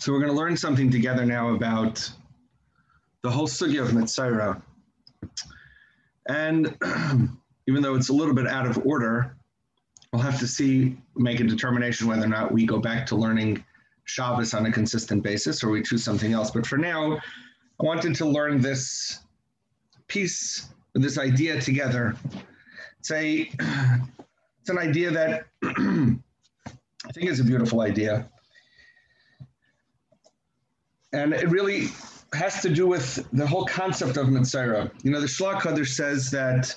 So we're going to learn something together now about the whole sugya of Mitzayra. And even though it's a little bit out of order, we'll have to see, make a determination whether or not we go back to learning Shabbos on a consistent basis or we choose something else. But for now, I wanted to learn this piece, this idea together. It's a, it's an idea that I think is a beautiful idea. And it really has to do with the whole concept of Mitzayra. You know, the Shlah HaKadosh says that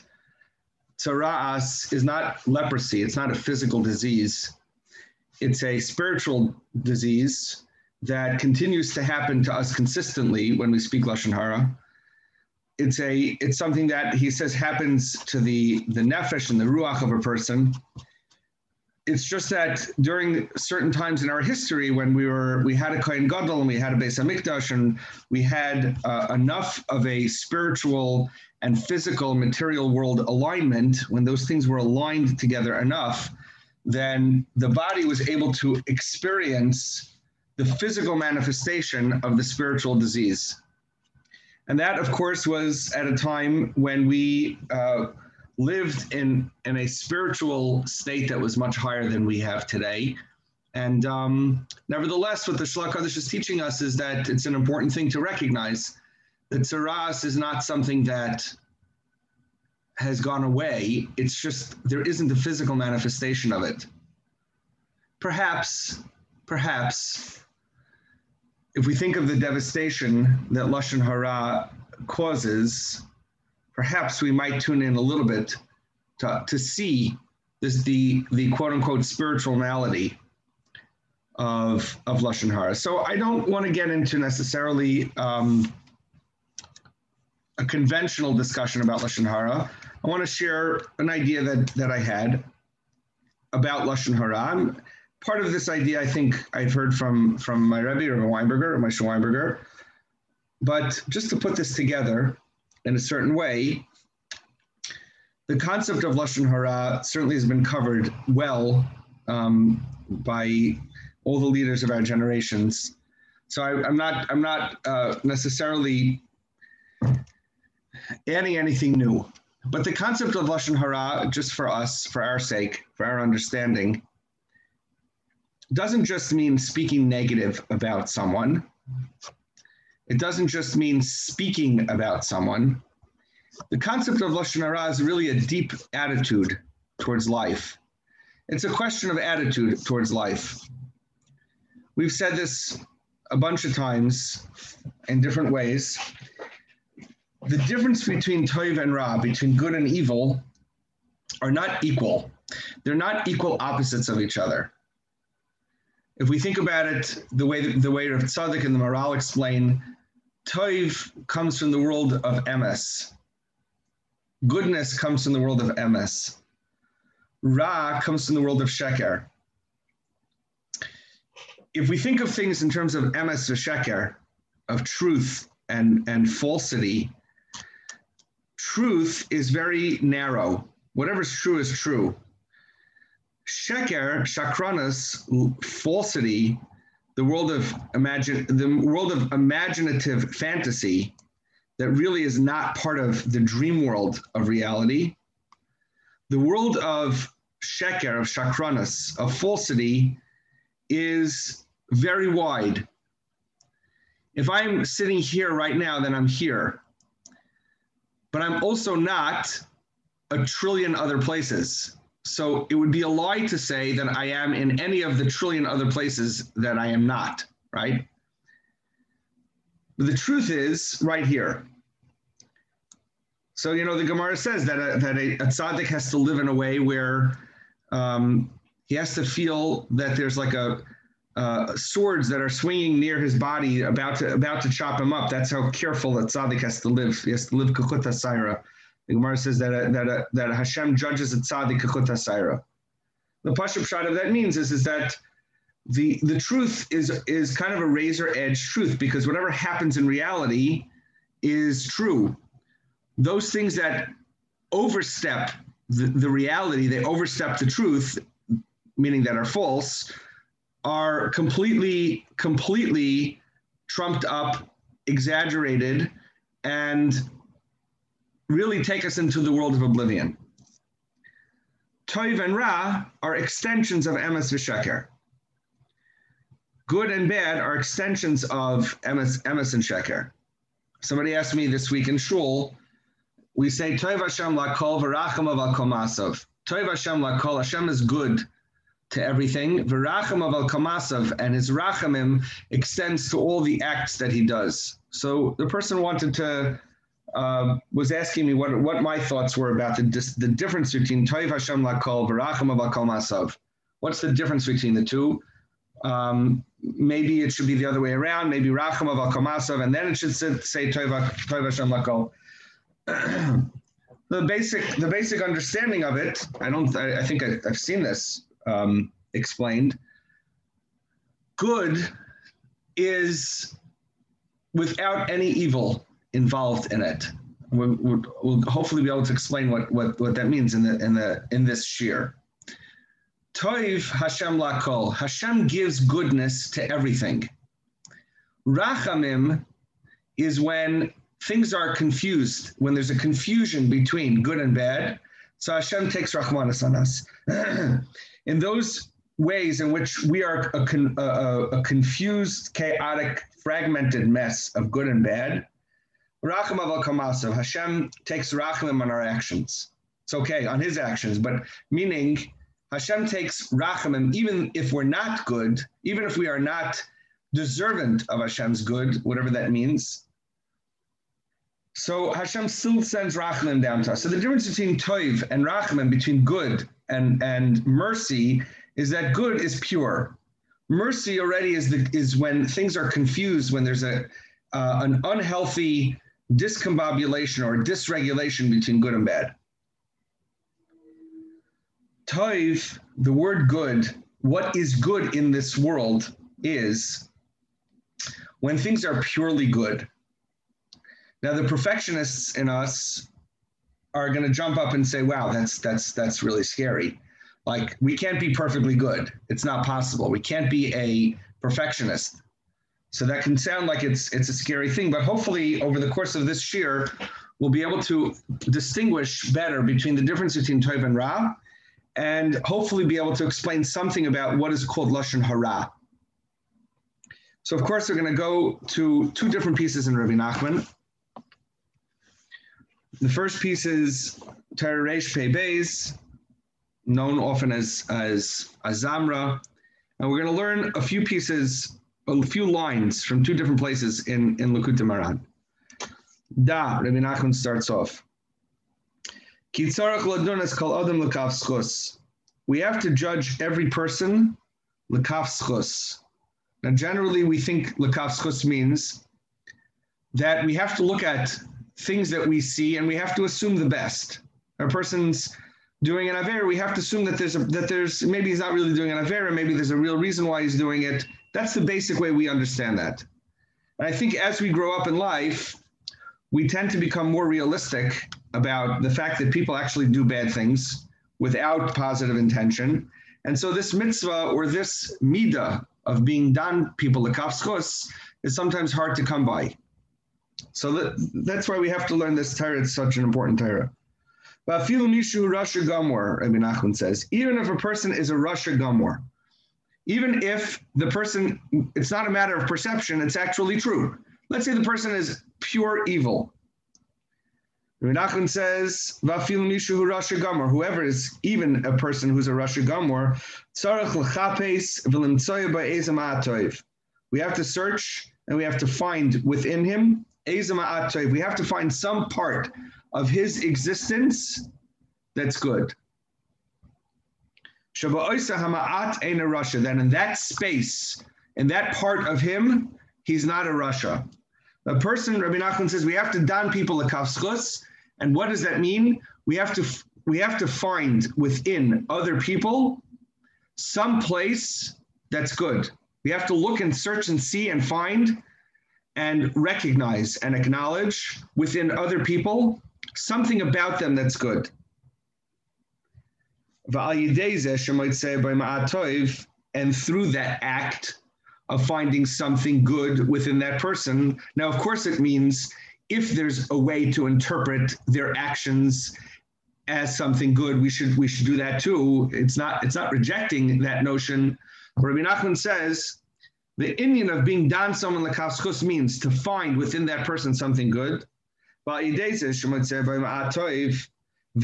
Tzara'as is not leprosy, it's not a physical disease. It's a spiritual disease that continues to happen to us consistently when we speak Lashon Hara. It's a it's something that he says happens to the the nefesh and the ruach of a person it's just that during certain times in our history when we were we had a Kohen Gadol and we had a Beis Hamikdash and we had uh, enough of a spiritual and physical material world alignment when those things were aligned together enough then the body was able to experience the physical manifestation of the spiritual disease. And that of course was at a time when we uh, lived in, in a spiritual state that was much higher than we have today. And um, nevertheless, what the Shlah HaKadosh is teaching us is that it's an important thing to recognize that Tzara'as is not something that has gone away. It's just there isn't a physical manifestation of it. Perhaps, perhaps, if we think of the devastation that Lashon Hara causes, perhaps we might tune in a little bit to, to see this the the quote unquote spiritual malady of of lashon hara. So I don't want to get into necessarily um, a conventional discussion about lashon hara. I want to share an idea that that I had about lashon hara. I'm, part of this idea, I think I've heard from from my Rebbe or Weinberger or my Weinberger. But just to put this together, in a certain way, the concept of lashon hara certainly has been covered well um, by all the leaders of our generations. So I, am not I'm not uh, necessarily adding anything new, but the concept of lashon hara, just for us, for our sake, for our understanding, doesn't just mean speaking negative about someone. It doesn't just mean speaking about someone. The concept of Lashon Hara is really a deep attitude towards life. It's a question of attitude towards life. We've said this a bunch of times in different ways. The difference between Toiv and Ra, between good and evil, are not equal. They're not equal opposites of each other. If we think about it the way the way Rav Tzadok and the Maharal explain, Toiv comes from the world of emes. Goodness comes from the world of emes. Ra comes from the world of sheker. If we think of things in terms of emes or sheker, of truth and, and falsity, truth is very narrow. Whatever's true is true. Sheker, shakranus, falsity, the world of imagine the world of imaginative fantasy that really is not part of the dream world of reality. The world of sheker, of shakranus of falsity, is very wide. If I'm sitting here right now, then I'm here. But I'm also not a trillion other places. So it would be a lie to say that I am in any of the trillion other places that I am not, right? But the truth is right here. So, you know, the Gemara says that a, that a, a tzaddik has to live in a way where um, he has to feel that there's like a uh, swords that are swinging near his body, about to about to chop him up. That's how careful that tzaddik has to live. He has to live kukuta saira. The Gemara says that uh, that uh, that Hashem judges a tzaddik kukuta saira. The pashut pshat of that means is is that the the truth is is kind of a razor edge truth because whatever happens in reality is true those things that overstep the, the reality, they overstep the truth, meaning that are false, are completely, completely trumped up, exaggerated, and really take us into the world of oblivion. Toiv and Ra are extensions of Emes v'Sheker. Good and bad are extensions of Emes, Emes and Sheker. Somebody asked me this week in shul, we say Toiv Hashem lakol v'racham av komasav. Toiv Hashem lakol, Hashem is good to everything. V'racham av komasav, and his rachamim extends to all the acts that he does. So the person wanted to uh, was asking me what, what my thoughts were about the, the difference between Toiv Hashem Lakol, Varachim Avakol Masav. What's the difference between the two? Um, maybe it should be the other way around. Maybe Rachim Avakol Masav, and then it should say Toiv Hashem Lakol. the basic the basic understanding of it, I don't. I, I think I, have seen this um, explained. Good is without any evil involved in it. We'll, we'll, hopefully be able to explain what, what, what that means in the in the in this shir. Toiv Hashem lakol. Hashem gives goodness to everything. Rachamim is when things are confused, when there's a confusion between good and bad. So Hashem takes Rahmanas on us. in those ways in which we are a, a, a confused, chaotic, fragmented mess of good and bad, Racham aval Hashem takes rachamim on our actions. It's okay on his actions, but meaning Hashem takes rachamim even if we're not good, even if we are not deserving of Hashem's good, whatever that means. So Hashem still sends rachamim down to us. So the difference between toiv and rachamim, between good and, and mercy, is that good is pure. Mercy already is the is when things are confused, when there's a uh, an unhealthy discombobulation or dysregulation between good and bad. Toiv, the word good, what is good in this world is when things are purely good. Now the perfectionists in us are going to jump up and say, "Wow, that's that's that's really scary." Like we can't be perfectly good. It's not possible. We can't be a perfectionist. So that can sound like it's it's a scary thing, but hopefully over the course of this year, we'll be able to distinguish better between the difference between Tov and Ra, and hopefully be able to explain something about what is called Lashon Hara. So of course we're going to go to two different pieces in Rabbi Nachman. The first piece is Teresh Pei Beis, known often as, as Azamra. And we're going to learn a few pieces a few lines from two different places in, in Likutei Moharan. Da, Rabbi Nachman starts off. We have to judge every person l'kaf Now, generally, we think l'kaf means that we have to look at things that we see and we have to assume the best. A person's doing an avera, we have to assume that there's a, that there's maybe he's not really doing an avera, maybe there's a real reason why he's doing it, that's the basic way we understand that. And I think as we grow up in life, we tend to become more realistic about the fact that people actually do bad things without positive intention. And so this mitzvah or this midah of being done people lekafskos is sometimes hard to come by. So that, that's why we have to learn this Torah. It's such an important Torah. But Rasha Gamor, Rabbi Nachman says, even if a person is a Rasha Gamor, even if the person, it's not a matter of perception, it's actually true. Let's say the person is pure evil. Menachem says, whoever is even a person who's a Rasha Gamor, we have to search and we have to find within him, we have to find some part of his existence that's good. Then in that space, in that part of him, he's not a Rasha. The person, Rabbi Nachman says, we have to don people a kafskos. And what does that mean? We have to we have to find within other people some place that's good. We have to look and search and see and find and recognize and acknowledge within other people something about them that's good. And through that act of finding something good within that person. Now, of course, it means if there's a way to interpret their actions as something good, we should we should do that too. It's not it's not rejecting that notion. Rabbi Nachman says the inyan of being dan someone lekavskos means to find within that person something good. Oh,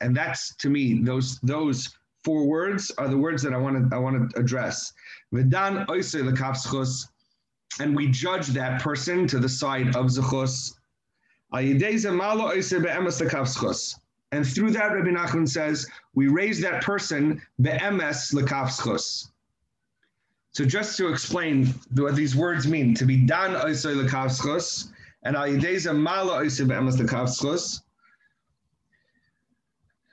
and that's to me those those four words are the words that I want to I want to address. V'dan lekavskos, oh, and we judge that person to the side of zechus. Oh, and through that, Rabbi Nachman says, we raise that person be'emes lekavskos. So just to explain what these words mean, to be dan oisei lekavskos, and ayideza mala oisei be'emes lekavskos,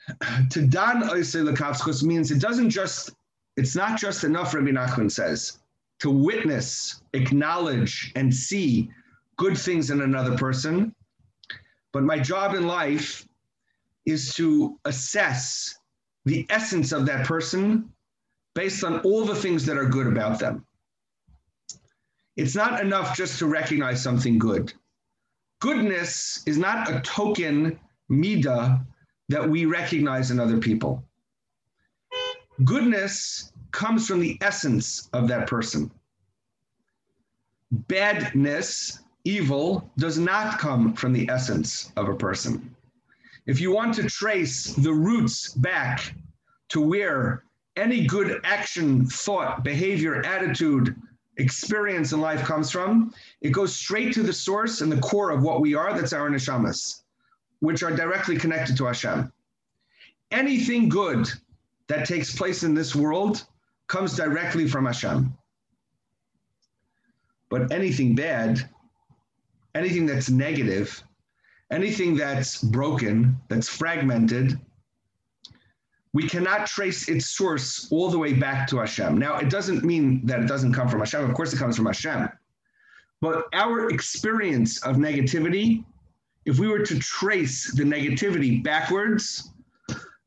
to dan oisei lekavskos means it doesn't just, it's not just enough, Rabbi Nachman says, to witness, acknowledge, and see good things in another person, but my job in life is to assess the essence of that person based on all the things that are good about them. It's not enough just to recognize something good. Goodness is not a token mida that we recognize in other people. Goodness comes from the essence of that person. Badness, evil, does not come from the essence of a person. If you want to trace the roots back to where any good action, thought, behavior, attitude, experience in life comes from, it goes straight to the source and the core of what we are. That's our neshamas, which are directly connected to Hashem. Anything good that takes place in this world comes directly from Hashem. But anything bad, anything that's negative, anything that's broken, that's fragmented, we cannot trace its source all the way back to Hashem. Now, it doesn't mean that it doesn't come from Hashem. Of course, it comes from Hashem. But our experience of negativity, if we were to trace the negativity backwards,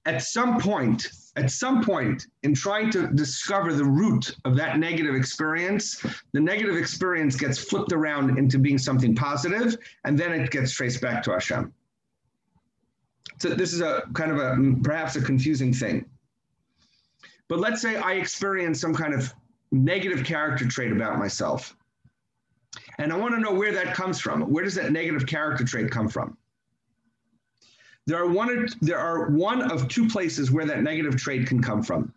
at some point, at some point in trying to discover the root of that negative experience, the negative experience gets flipped around into being something positive, and then it gets traced back to Hashem. So this is a kind of a perhaps a confusing thing. But let's say I experience some kind of negative character trait about myself. And I want to know where that comes from. Where does that negative character trait come from? There are one there are one of two places where that negative trait can come from.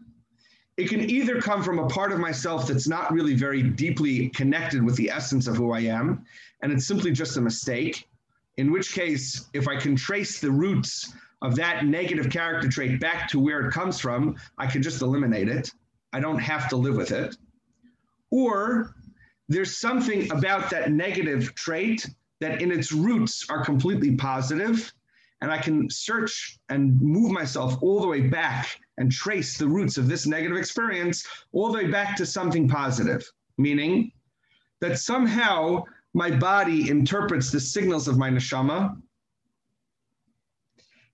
It can either come from a part of myself that's not really very deeply connected with the essence of who I am, and it's simply just a mistake, in which case, if I can trace the roots of that negative character trait back to where it comes from, I can just eliminate it. I don't have to live with it. Or there's something about that negative trait that in its roots are completely positive, and I can search and move myself all the way back and trace the roots of this negative experience all the way back to something positive, meaning that somehow my body interprets the signals of my neshama,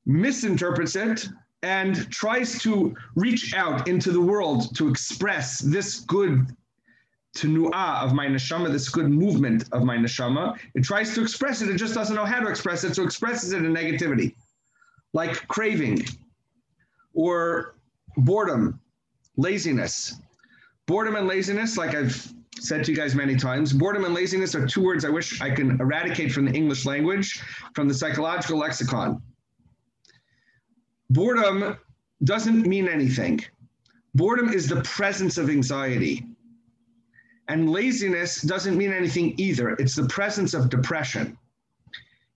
misinterprets it, and tries to reach out into the world to express this good tenu'ah of my neshama, this good movement of my neshama. It tries to express it, it just doesn't know how to express it, so expresses it in negativity, like craving or boredom, laziness. Boredom and laziness, like I've said to you guys many times. Boredom and laziness are two words I wish I can eradicate from the English language, from the psychological lexicon. Boredom doesn't mean anything. Boredom is the presence of anxiety. And laziness doesn't mean anything either. It's the presence of depression.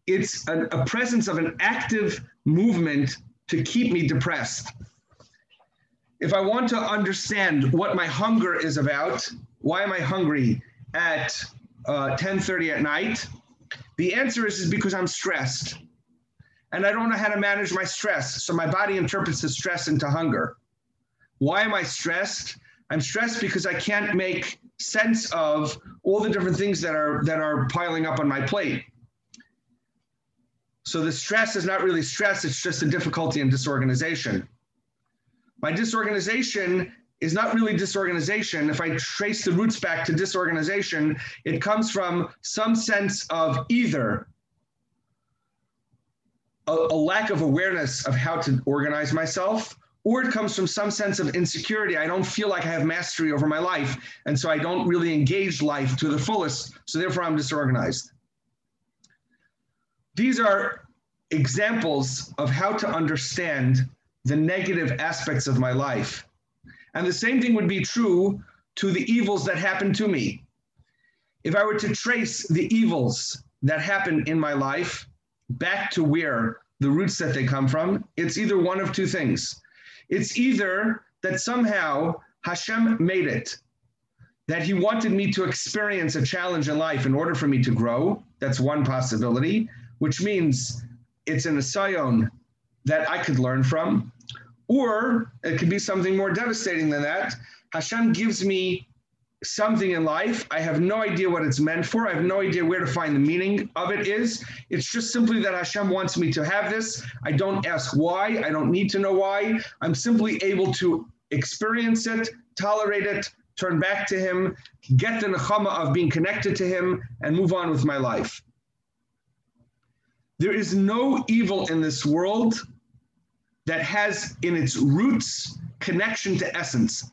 It's a, a presence of an active movement to keep me depressed. If I want to understand what my hunger is about, why am I hungry at uh, 10:30 at night? The answer is, is because I'm stressed, and I don't know how to manage my stress. So my body interprets the stress into hunger. Why am I stressed? I'm stressed because I can't make sense of all the different things that are that are piling up on my plate. So the stress is not really stress; it's just a difficulty and disorganization. My disorganization is not really disorganization. If I trace the roots back to disorganization, it comes from some sense of either a, a lack of awareness of how to organize myself, or it comes from some sense of insecurity. I don't feel like I have mastery over my life. And so I don't really engage life to the fullest. So therefore, I'm disorganized. These are examples of how to understand the negative aspects of my life. And the same thing would be true to the evils that happen to me. If I were to trace the evils that happen in my life back to where the roots that they come from, it's either one of two things. It's either that somehow Hashem made it, that he wanted me to experience a challenge in life in order for me to grow. That's one possibility, which means it's an asayon that I could learn from. Or it could be something more devastating than that. Hashem gives me something in life. I have no idea what it's meant for. I have no idea where to find the meaning of it is. It's just simply that Hashem wants me to have this. I don't ask why. I don't need to know why. I'm simply able to experience it, tolerate it, turn back to Him, get the nechama of being connected to Him, and move on with my life. There is no evil in this world that has in its roots connection to essence.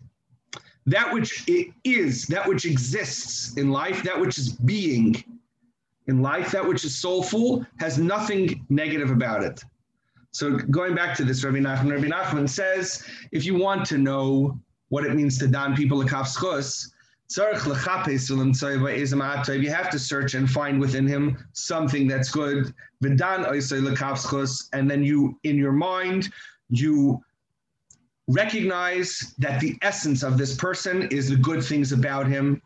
That which it is, that which exists in life, that which is being in life, that which is soulful, has nothing negative about it. So going back to this, Rabbi Nachman, Rabbi Nachman says, if you want to know what it means to don people a kafschus, you have to search and find within him something that's good. And then you, in your mind, you recognize that the essence of this person is the good things about him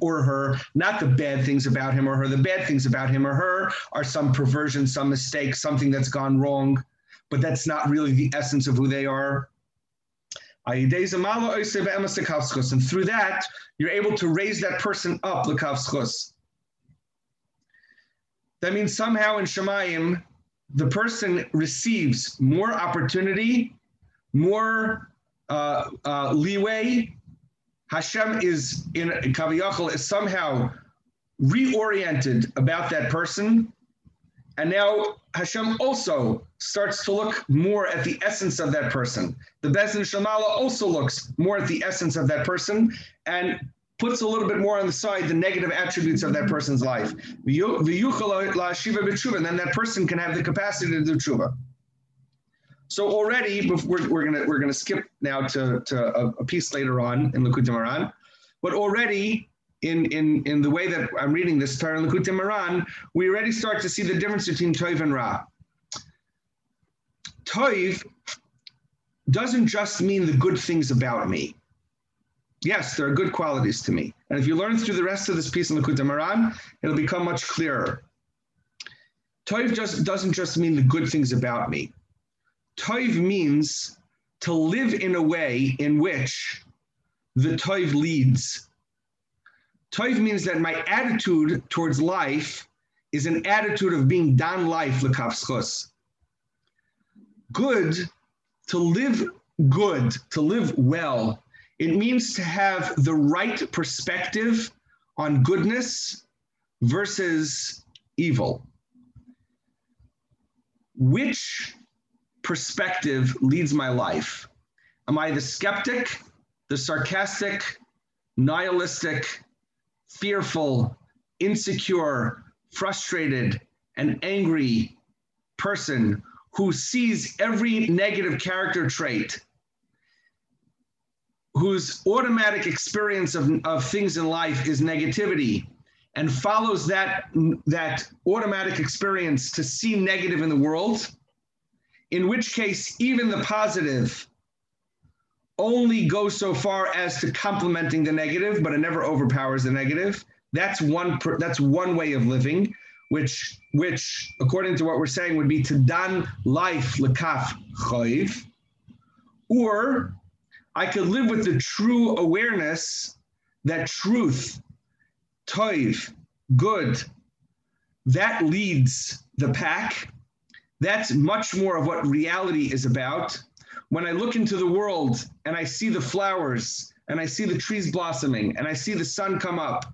or her, not the bad things about him or her. The bad things about him or her are some perversion, some mistake, something that's gone wrong, but that's not really the essence of who they are. And through that, you're able to raise that person up, the kafskus. That means somehow in Shemayim, the person receives more opportunity, more uh, uh, leeway. Hashem is in Kaviyachal is somehow reoriented about that person. And now Hashem also starts to look more at the essence of that person. The Beis Din Shel Maala also looks more at the essence of that person and puts a little bit more on the side the negative attributes of that person's life. And then that person can have the capacity to do tshuva. So already, we're, we're gonna we're gonna skip now to, to a, a piece later on in Likutei Moharan, but already in, in, in the way that I'm reading this Torah in Likutei Moharan, we already start to see the difference between Toiv and Ra. Toiv doesn't just mean the good things about me. Yes, there are good qualities to me. And if you learn through the rest of this piece in Likutei Moharan, it'll become much clearer. Toiv just doesn't just mean the good things about me. Toiv means to live in a way in which the Toiv leads. Toiv means that my attitude towards life is an attitude of being done life lekavschus. Good, to live good, to live well, it means to have the right perspective on goodness versus evil. Which perspective leads my life? Am I the skeptic, the sarcastic, nihilistic, fearful, insecure, frustrated, and angry person who sees every negative character trait, whose automatic experience of, of things in life is negativity, and follows that, that automatic experience to see negative in the world, in which case, even the positive only goes so far as to complementing the negative, but it never overpowers the negative. That's one, that's one way of living which, which according to what we're saying, would be to dan life lekaf chayv, or I could live with the true awareness that truth, toiv, good, that leads the pack. That's much more of what reality is about. when I look into the world and I see the flowers and I see the trees blossoming and I see the sun come up,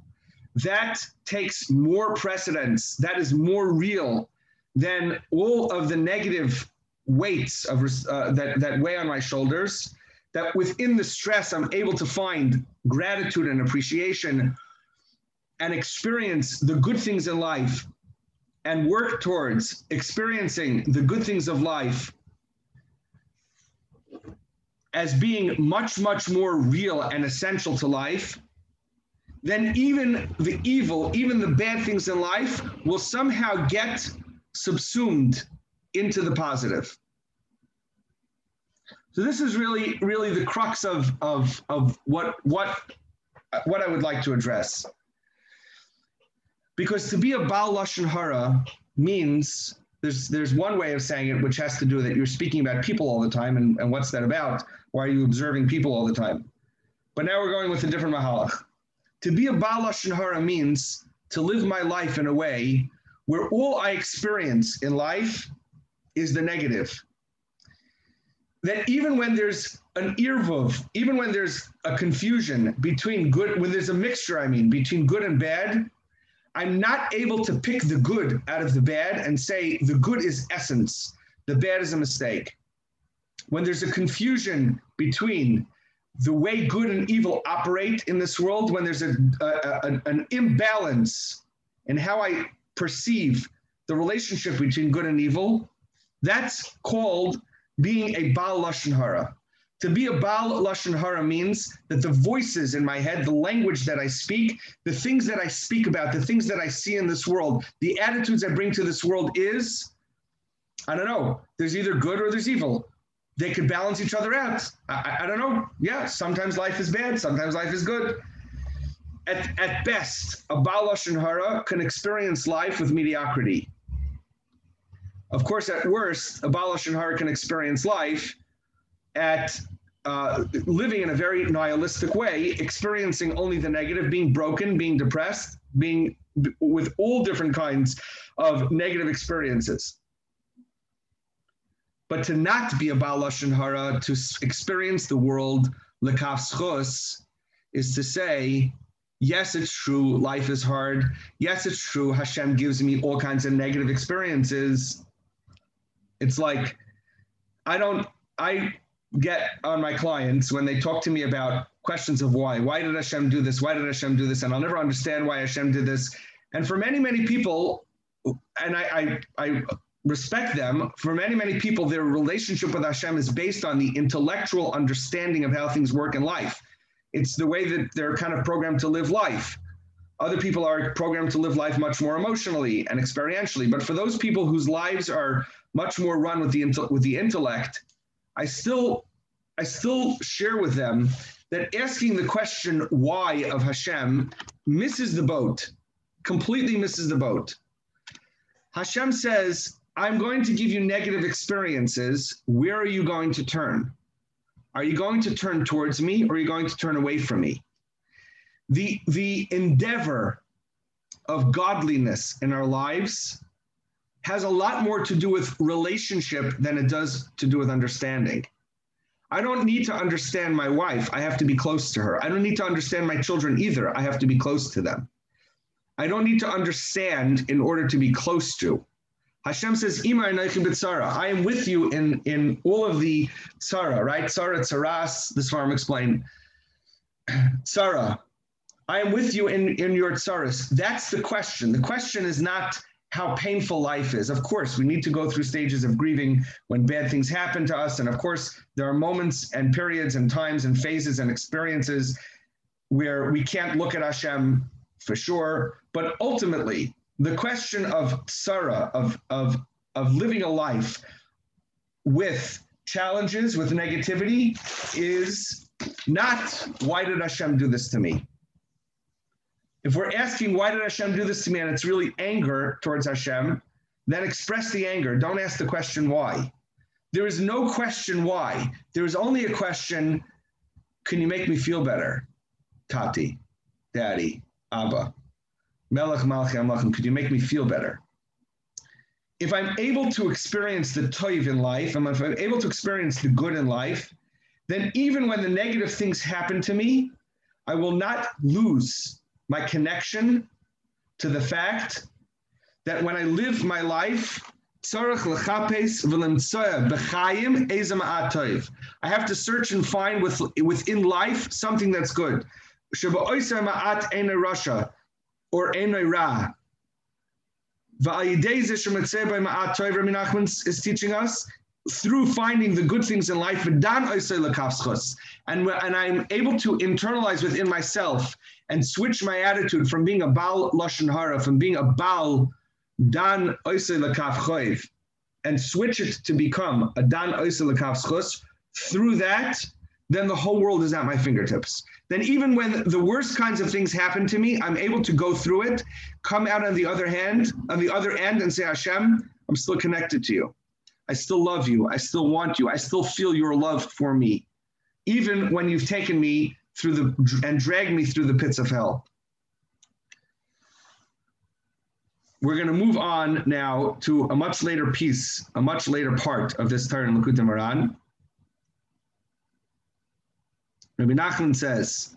that takes more precedence. That is more real than all of the negative weights of uh, that, that weigh on my shoulders. That within the stress, I'm able to find gratitude and appreciation and experience the good things in life and work towards experiencing the good things of life as being much, much more real and essential to life, then even the evil, even the bad things in life will somehow get subsumed into the positive. So this is really, really the crux of, of, of what, what, what I would like to address. Because to be a Baal Lashon Hara means there's there's one way of saying it which has to do that you're speaking about people all the time and, and what's that about? Why are you observing people all the time? But now we're going with a different mahalach. To be a Baal Lashon Hara means to live my life in a way where all I experience in life is the negative. That even when there's an irvuv, even when there's a confusion between good, when there's a mixture, I mean, between good and bad, I'm not able to pick the good out of the bad and say the good is essence, the bad is a mistake. When there's a confusion between the way good and evil operate in this world, when there's a, a, a an imbalance in how I perceive the relationship between good and evil, that's called being a Baal Lashon Hara. To be a Baal Lashon Hara means that the voices in my head, the language that I speak, the things that I speak about, the things that I see in this world, the attitudes I bring to this world is, I don't know, there's either good or there's evil. They could balance each other out. I, I don't know. Yeah, sometimes life is bad, sometimes life is good. At, at best, a Baal Lashon Hara can experience life with mediocrity. Of course, at worst, a Baal Lashon Hara can experience life at uh, living in a very nihilistic way, experiencing only the negative, being broken, being depressed, being with all different kinds of negative experiences. But to not be a Baal Lashon Hara, to experience the world lekaf is to say, yes, it's true, life is hard. Yes, it's true, Hashem gives me all kinds of negative experiences. It's like, I don't, I get on my clients when they talk to me about questions of why. Why did Hashem do this? Why did Hashem do this? And I'll never understand why Hashem did this. And for many, many people, and I, I, I respect them, for many, many people, their relationship with Hashem is based on the intellectual understanding of how things work in life. It's the way that they're kind of programmed to live life. Other people are programmed to live life much more emotionally and experientially. But for those people whose lives are much more run with the, with the intellect, I still I still share with them that asking the question why of Hashem misses the boat, completely misses the boat. Hashem says, I'm going to give you negative experiences. Where are you going to turn? Are you going to turn towards me or are you going to turn away from me? The, the endeavor of godliness in our lives has a lot more to do with relationship than it does to do with understanding. I don't need to understand my wife. I have to be close to her. I don't need to understand my children either. I have to be close to them. I don't need to understand in order to be close to. Hashem says, I am with you in, in all of the tzara, right? Tzara, tzaras, this farm explained. Tzara, I am with you in, in your tzaras. That's the question. The question is not how painful life is. Of course, we need to go through stages of grieving when bad things happen to us. And of course, there are moments and periods and times and phases and experiences where we can't look at Hashem for sure. But ultimately, the question of Sarah, of, of, of living a life with challenges, with negativity, is not why did Hashem do this to me? If we're asking, why did Hashem do this to me? And it's really anger towards Hashem, then express the anger. Don't ask the question why. There is no question why. There is only a question can you make me feel better? Tati, Daddy, Abba, Melech Malchei HaMelachim, could you make me feel better? if I'm able to experience the toiv in life, and if I'm able to experience the good in life, then even when the negative things happen to me, I will not lose my connection to the fact that when I live my life, I have to search and find with, within life something that's good. Or is teaching us through finding the good things in life, and, and I'm able to internalize within myself and switch my attitude from being a Baal Lashon Hara, from being a Baal Dan Lakaf and switch it to become a Dan Lakaf through that, then the whole world is at my fingertips. Then even when the worst kinds of things happen to me, I'm able to go through it, come out on the other hand, on the other end, and say, Hashem, I'm still connected to you. I still love you. I still want you. I still feel your love for me, even when you've taken me through the and drag me through the pits of hell. We're going to move on now to a much later piece, a much later part of this Torah in Moharan. Rabbi Nachman says,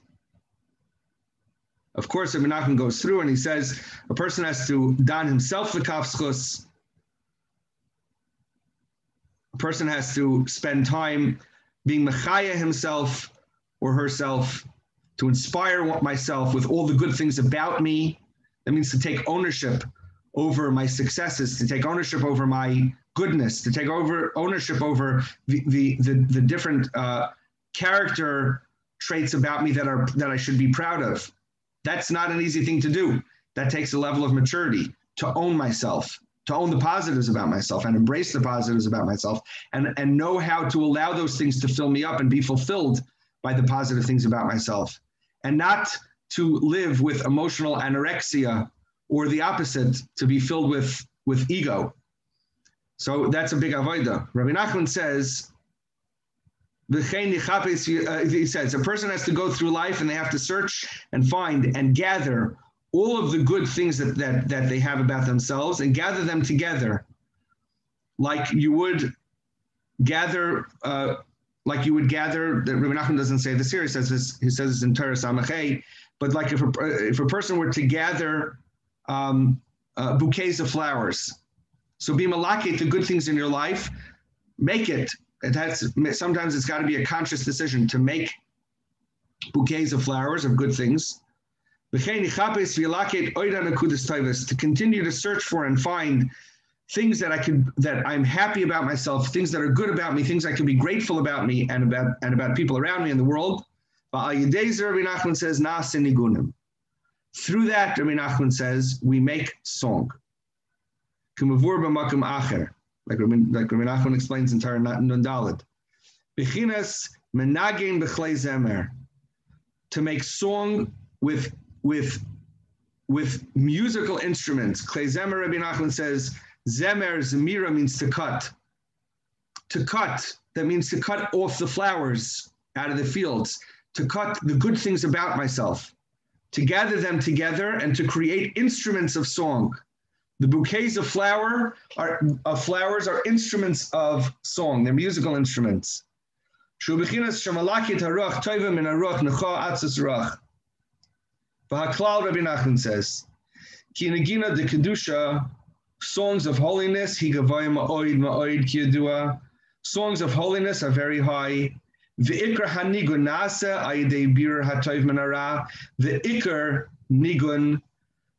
of course, Rabbi Nachman goes through and he says a person has to don himself the kafschus a person has to spend time being Mechaya himself or herself to inspire myself with all the good things about me. That means to take ownership over my successes, to take ownership over my goodness, to take over ownership over the the the, the different uh, character traits about me that are that I should be proud of. That's not an easy thing to do. That takes a level of maturity to own myself to own the positives about myself and embrace the positives about myself and, and know how to allow those things to fill me up and be fulfilled by the positive things about myself. And not to live with emotional anorexia or the opposite to be filled with with ego. So that's a big avoida rabbi nachman says uh, he says a person has to go through life and they have to search and find and gather all of the good things that, that, that they have about themselves and gather them together. Like you would gather, uh, like you would gather, that Rabbi Nachman doesn't say this here, he says this, he says this in Torah Samachay, but like if a, if a person were to gather um, uh, bouquets of flowers, so be malakit the good things in your life, make it. It has sometimes it's got to be a conscious decision to make bouquets of flowers of good things to continue to search for and find things that I can that I'm happy about myself, things that are good about me, things I can be grateful about me and about and about people around me in the world. Rabbi Nachman says, Through that, Rabbi Nachman says, we make song. Like Rabbi, like Rabbi Nachman explains in Torah Nundalad. Bechinas menagin b'chlei zemer. To make song with with with musical instruments. Klezemer Rabbi Nachman says, Zemer Zemira means to cut. To cut, that means to cut off the flowers out of the fields, to cut the good things about myself, to gather them together and to create instruments of song. The bouquets of flower are of flowers are instruments of song, they're musical instruments. V'haklal Rabbi Nachman says, Ki de songs of holiness, songs of holiness are very high. V'ikr hanigun nasa ayidei bir hatoiv menara, the ikr nigun.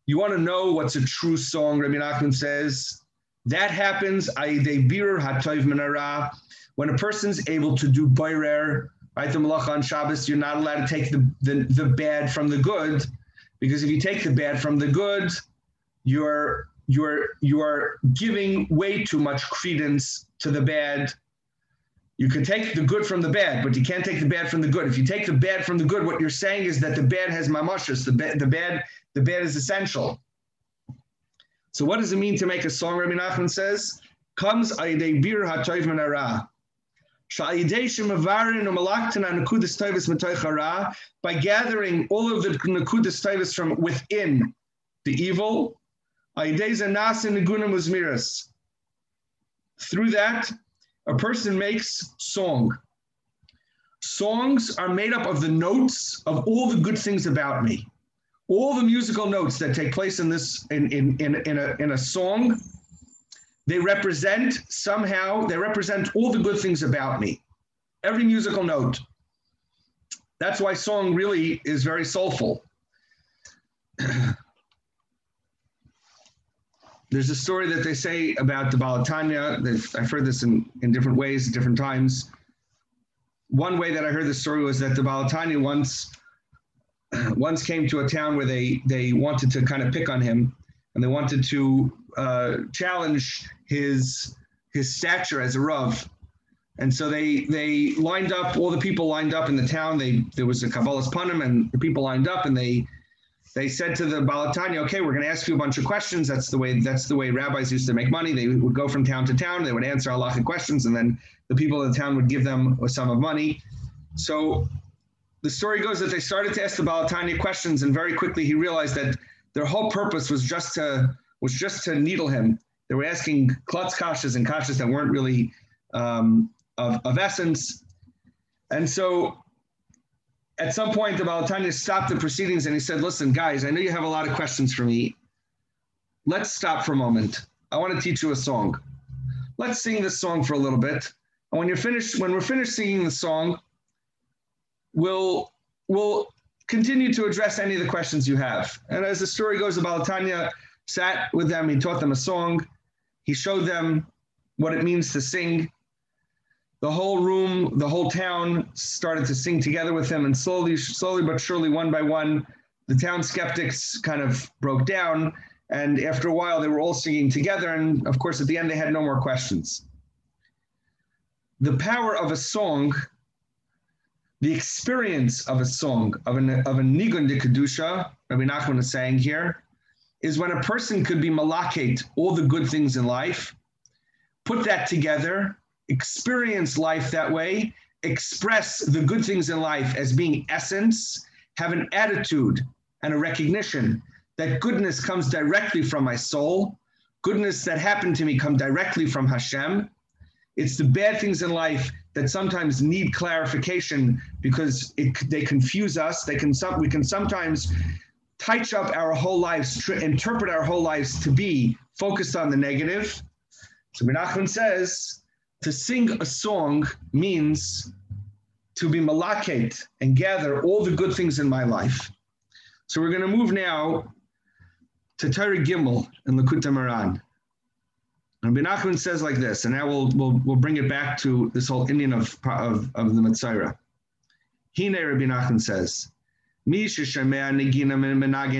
You want to know what's a true song, Rabbi Nachman says? That happens ayidei bir hatoiv menara, when a person's able to do boirer, right? The malacha on Shabbos, you're not allowed to take the, the, the bad from the good. Because if you take the bad from the good, you're you're you're giving way too much credence to the bad. You can take the good from the bad, but you can't take the bad from the good. If you take the bad from the good, what you're saying is that the bad has mamashas. The bad, the bad, the bad is essential. So what does it mean to make a song? Rabbi Nachman says, "Comes aydei bir ha'toiv menara." By gathering all of the Nakudas Taivas from within the evil, through that, a person makes song. Songs are made up of the notes of all the good things about me. All the musical notes that take place in this in, in, in, in, a, in a song, they represent somehow, they represent all the good things about me. Every musical note. That's why song really is very soulful. There's a story that they say about the Baal HaTanya. I've heard this in, in different ways, at different times. One way that I heard this story was that the Baal HaTanya once once came to a town where they they wanted to kind of pick on him, and they wanted to uh, challenge his his stature as a rav. And so they they lined up all the people lined up in the town. They there was a Kabbalas panim, and the people lined up, and they they said to the Baal HaTanya, okay, we're going to ask you a bunch of questions. That's the way that's the way rabbis used to make money. They would go from town to town. They would answer halachic questions, and then the people in the town would give them a sum of money. So the story goes that they started to ask the Baal HaTanya questions, and very quickly he realized that their whole purpose was just to was just to needle him. They were asking klutz kashas and kashas that weren't really um, of, of essence. And so at some point, the Baal HaTanya stopped the proceedings and he said, Listen, guys, I know you have a lot of questions for me. Let's stop for a moment. I want to teach you a song. Let's sing this song for a little bit. And when you're finished, when we're finished singing the song, we'll we'll continue to address any of the questions you have. And as the story goes, the Baal HaTanya sat with them, he taught them a song, he showed them what it means to sing the whole room, the whole town started to sing together with him, and slowly, slowly but surely, one by one, the town skeptics kind of broke down. And after a while, they were all singing together. And of course, at the end, they had no more questions. The power of a song, the experience of a song, of, an, of a nigun de kedusha, Rabbi Nachman is saying here, is when a person could be malakate all the good things in life, put that together, experience life that way, express the good things in life as being essence, have an attitude and a recognition that goodness comes directly from my soul, goodness that happened to me come directly from Hashem. It's the bad things in life that sometimes need clarification because it, they confuse us. They can we can sometimes touch up our whole lives, interpret our whole lives to be focused on the negative. So Menachem says, to sing a song means to be malakate and gather all the good things in my life. So we're going to move now to Torah Gimel in Likutei Moharan. And Ben Achman says like this, and now we'll, we'll, we'll bring it back to this whole inyan of, of, of the Metzora. Hine Rabbi Nachman says,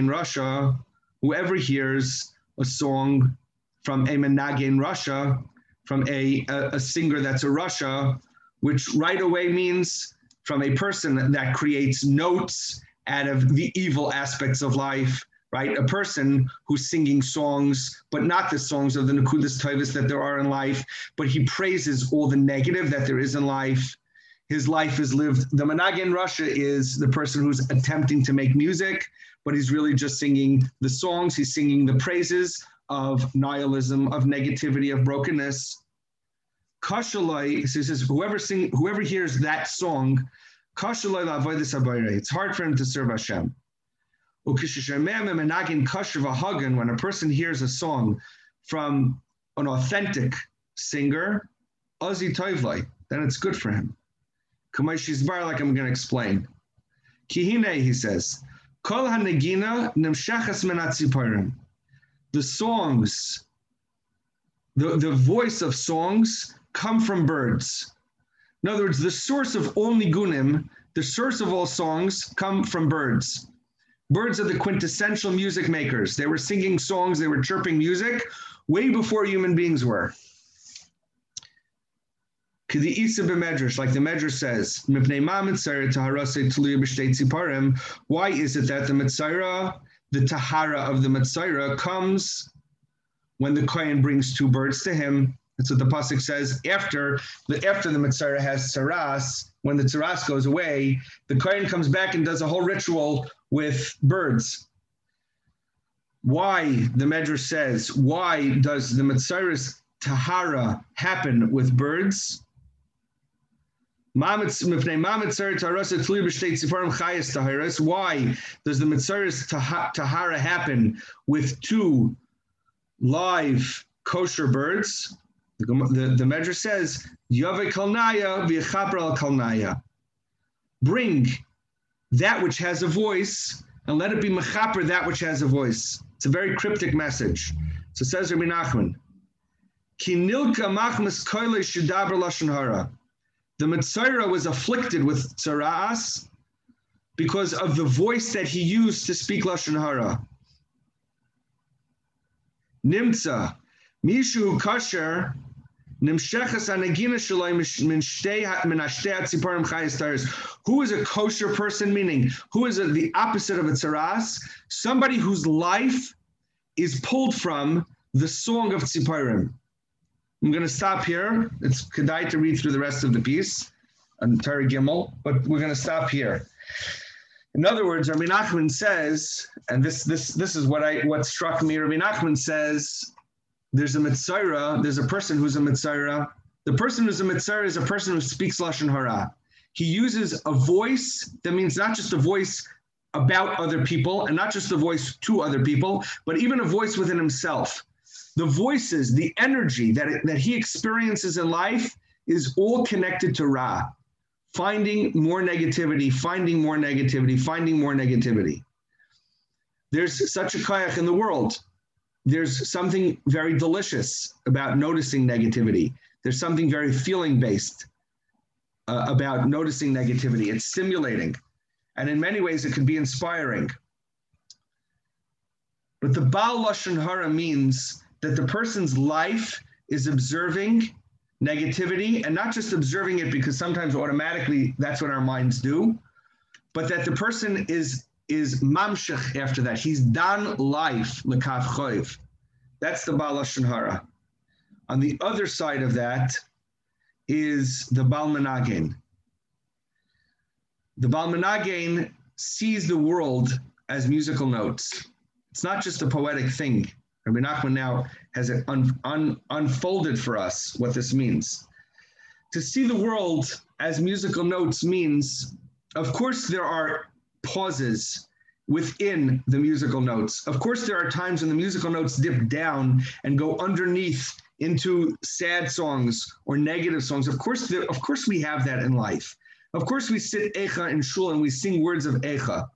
Rasha, whoever hears a song from a menagin Rasha, from a, a, a singer that's a Rasha, which right away means from a person that creates notes out of the evil aspects of life, right? A person who's singing songs, but not the songs of the Nakudas Tovas that there are in life, but he praises all the negative that there is in life. His life is lived. The Menagin Rasha is the person who's attempting to make music, but he's really just singing the songs. He's singing the praises of nihilism, of negativity, of brokenness. Kashalai, says, whoever sing, whoever hears that song, Kashalai it's hard for him to serve Hashem. When a person hears a song from an authentic singer, then it's good for him. Like I'm going to explain. Kihine, he says, Kol hanegina the songs, the, the voice of songs come from birds. In other words, the source of all nigunim, the source of all songs, come from birds. Birds are the quintessential music makers. They were singing songs, they were chirping music way before human beings were. The Isa b'medrash, like the Medrash says, why is it that the Mitzayra the tahara of the Mitzayra comes when the Kohen brings two birds to him. That's what the pasuk says. After the after the Mitzayra has tzara'as, when the tzara'as goes away, the Kohen comes back and does a whole ritual with birds. Why the Medrash says, why does the Mitzayra's tahara happen with birds? Why does the Mitzaris Tahara happen with two live kosher birds? The, the, the Medrash says, Yave Kalnaya v'Chaper Kalnaya. Bring that which has a voice and let it be Mechaper that which has a voice. It's a very cryptic message. So says Rabbi Nachman, Ki nilka machmas koile shidaber lashon hara. The Metzora was afflicted with tzara'as because of the voice that he used to speak lashon hara. Nimtza, mishu kasher, Who is a kosher person? Meaning, who is a, the opposite of a tzaras? Somebody whose life is pulled from the song of tziparim. I'm going to stop here. It's kedai to read through the rest of the piece on Torah Gimel, but we're going to stop here. In other words, Rabbi Nachman says, and this this this is what I what struck me. Rabbi Nachman says, there's a metzora, there's a person who's a metzora. The person who's a metzora is a person who speaks lashon hara. He uses a voice that means not just a voice about other people and not just a voice to other people, but even a voice within himself the voices, the energy that, that he experiences in life is all connected to Ra. Finding more negativity, finding more negativity, finding more negativity. There's such a kayak in the world. There's something very delicious about noticing negativity. There's something very feeling based uh, about noticing negativity. It's stimulating. And in many ways, it can be inspiring. But the Baal Lashon Hara means that the person's life is observing negativity and not just observing it because sometimes automatically that's what our minds do, but that the person is is mamshech after that. He's done life lekav choiv. That's the Baal Hara. On the other side of that is the Balmanagen. The Balmanagen sees the world as musical notes. It's not just a poetic thing. Rabbi Nachman now has it un, un, unfolded for us what this means. To see the world as musical notes means, of course, there are pauses within the musical notes. Of course, there are times when the musical notes dip down and go underneath into sad songs or negative songs. Of course, there, of course, we have that in life. Of course, we sit Echa in Shul and we sing words of Echa.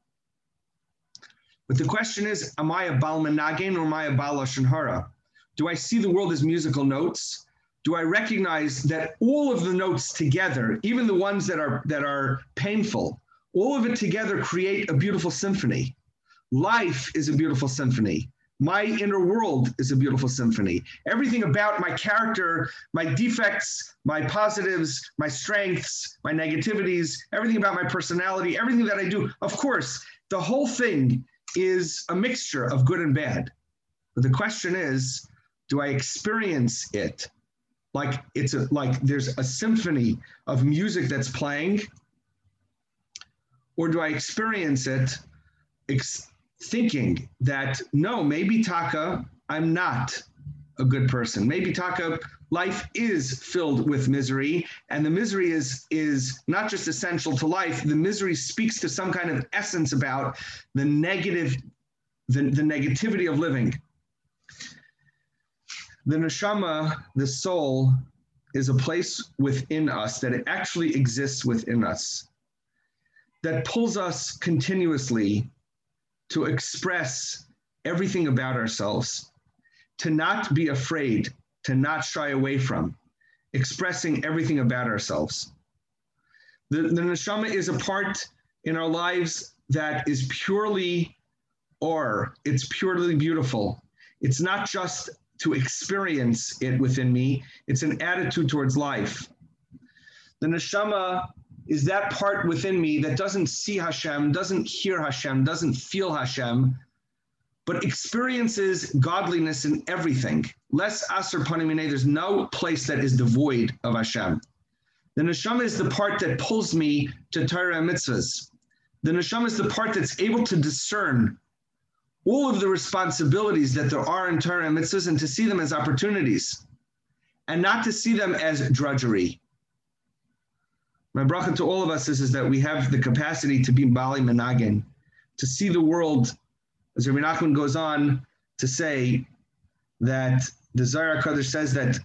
But the question is, am I a Balmanagen or am I a Balashon Hara? Do I see the world as musical notes? Do I recognize that all of the notes together, even the ones that are that are painful, all of it together create a beautiful symphony? Life is a beautiful symphony. My inner world is a beautiful symphony. Everything about my character, my defects, my positives, my strengths, my negativities, everything about my personality, everything that I do, of course, the whole thing is a mixture of good and bad. But the question is, do I experience it like it's a like there's a symphony of music that's playing, or do I experience it ex- thinking that no, maybe Taka, I'm not a good person. Maybe Taka, life is filled with misery, and the misery is is not just essential to life. The misery speaks to some kind of essence about the negative, the, the negativity of living. The neshama, the soul, is a place within us that it actually exists within us that pulls us continuously to express everything about ourselves, to not be afraid, to not shy away from, expressing everything about ourselves. The, the neshama is a part in our lives that is purely or, it's purely beautiful. It's not just to experience it within me, it's an attitude towards life. The neshama is that part within me that doesn't see Hashem, doesn't hear Hashem, doesn't feel Hashem, but experiences godliness in everything. Less aser panimine, there's no place that is devoid of Hashem. The neshama is the part that pulls me to Torah and mitzvahs. The neshama is the part that's able to discern all of the responsibilities that there are in Torah and mitzvahs and to see them as opportunities. and not to see them as drudgery. My bracha to all of us is, is that we have the capacity to be Bali Menagin, to see the world, as Rabbi Nachman goes on to say that the Zohar Kadosh says that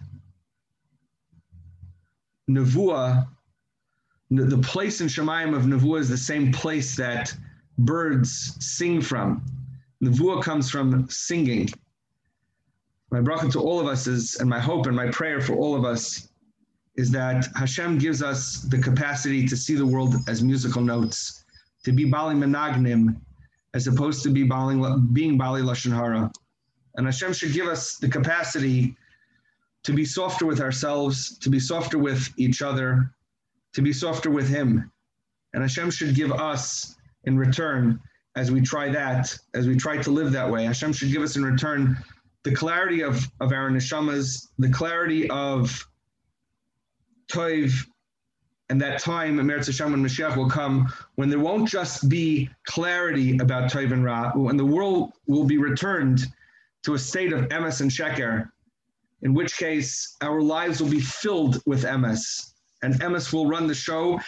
Nevuah, the place in Shemayim of Nevuah is the same place that birds sing from. Nevuah comes from singing. My bracha to all of us is, and my hope and my prayer for all of us is that Hashem gives us the capacity to see the world as musical notes, to be Bali Menagnim, as opposed to be Bali, being Bali Lashon Hara. And Hashem should give us the capacity to be softer with ourselves, to be softer with each other, to be softer with Him. And Hashem should give us in return, as we try that, as we try to live that way, Hashem should give us in return the clarity of, of our neshamas, the clarity of Toiv, and that time, Eretz Hashem, when Mashiach will come, when there won't just be clarity about Toiv and Ra, when the world will be returned to a state of emes and sheker, in which case our lives will be filled with emes, and emes will run the show,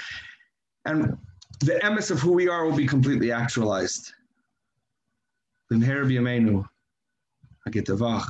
and the emes of who we are will be completely actualized. Then V'mher b'yameinu, hagitavach.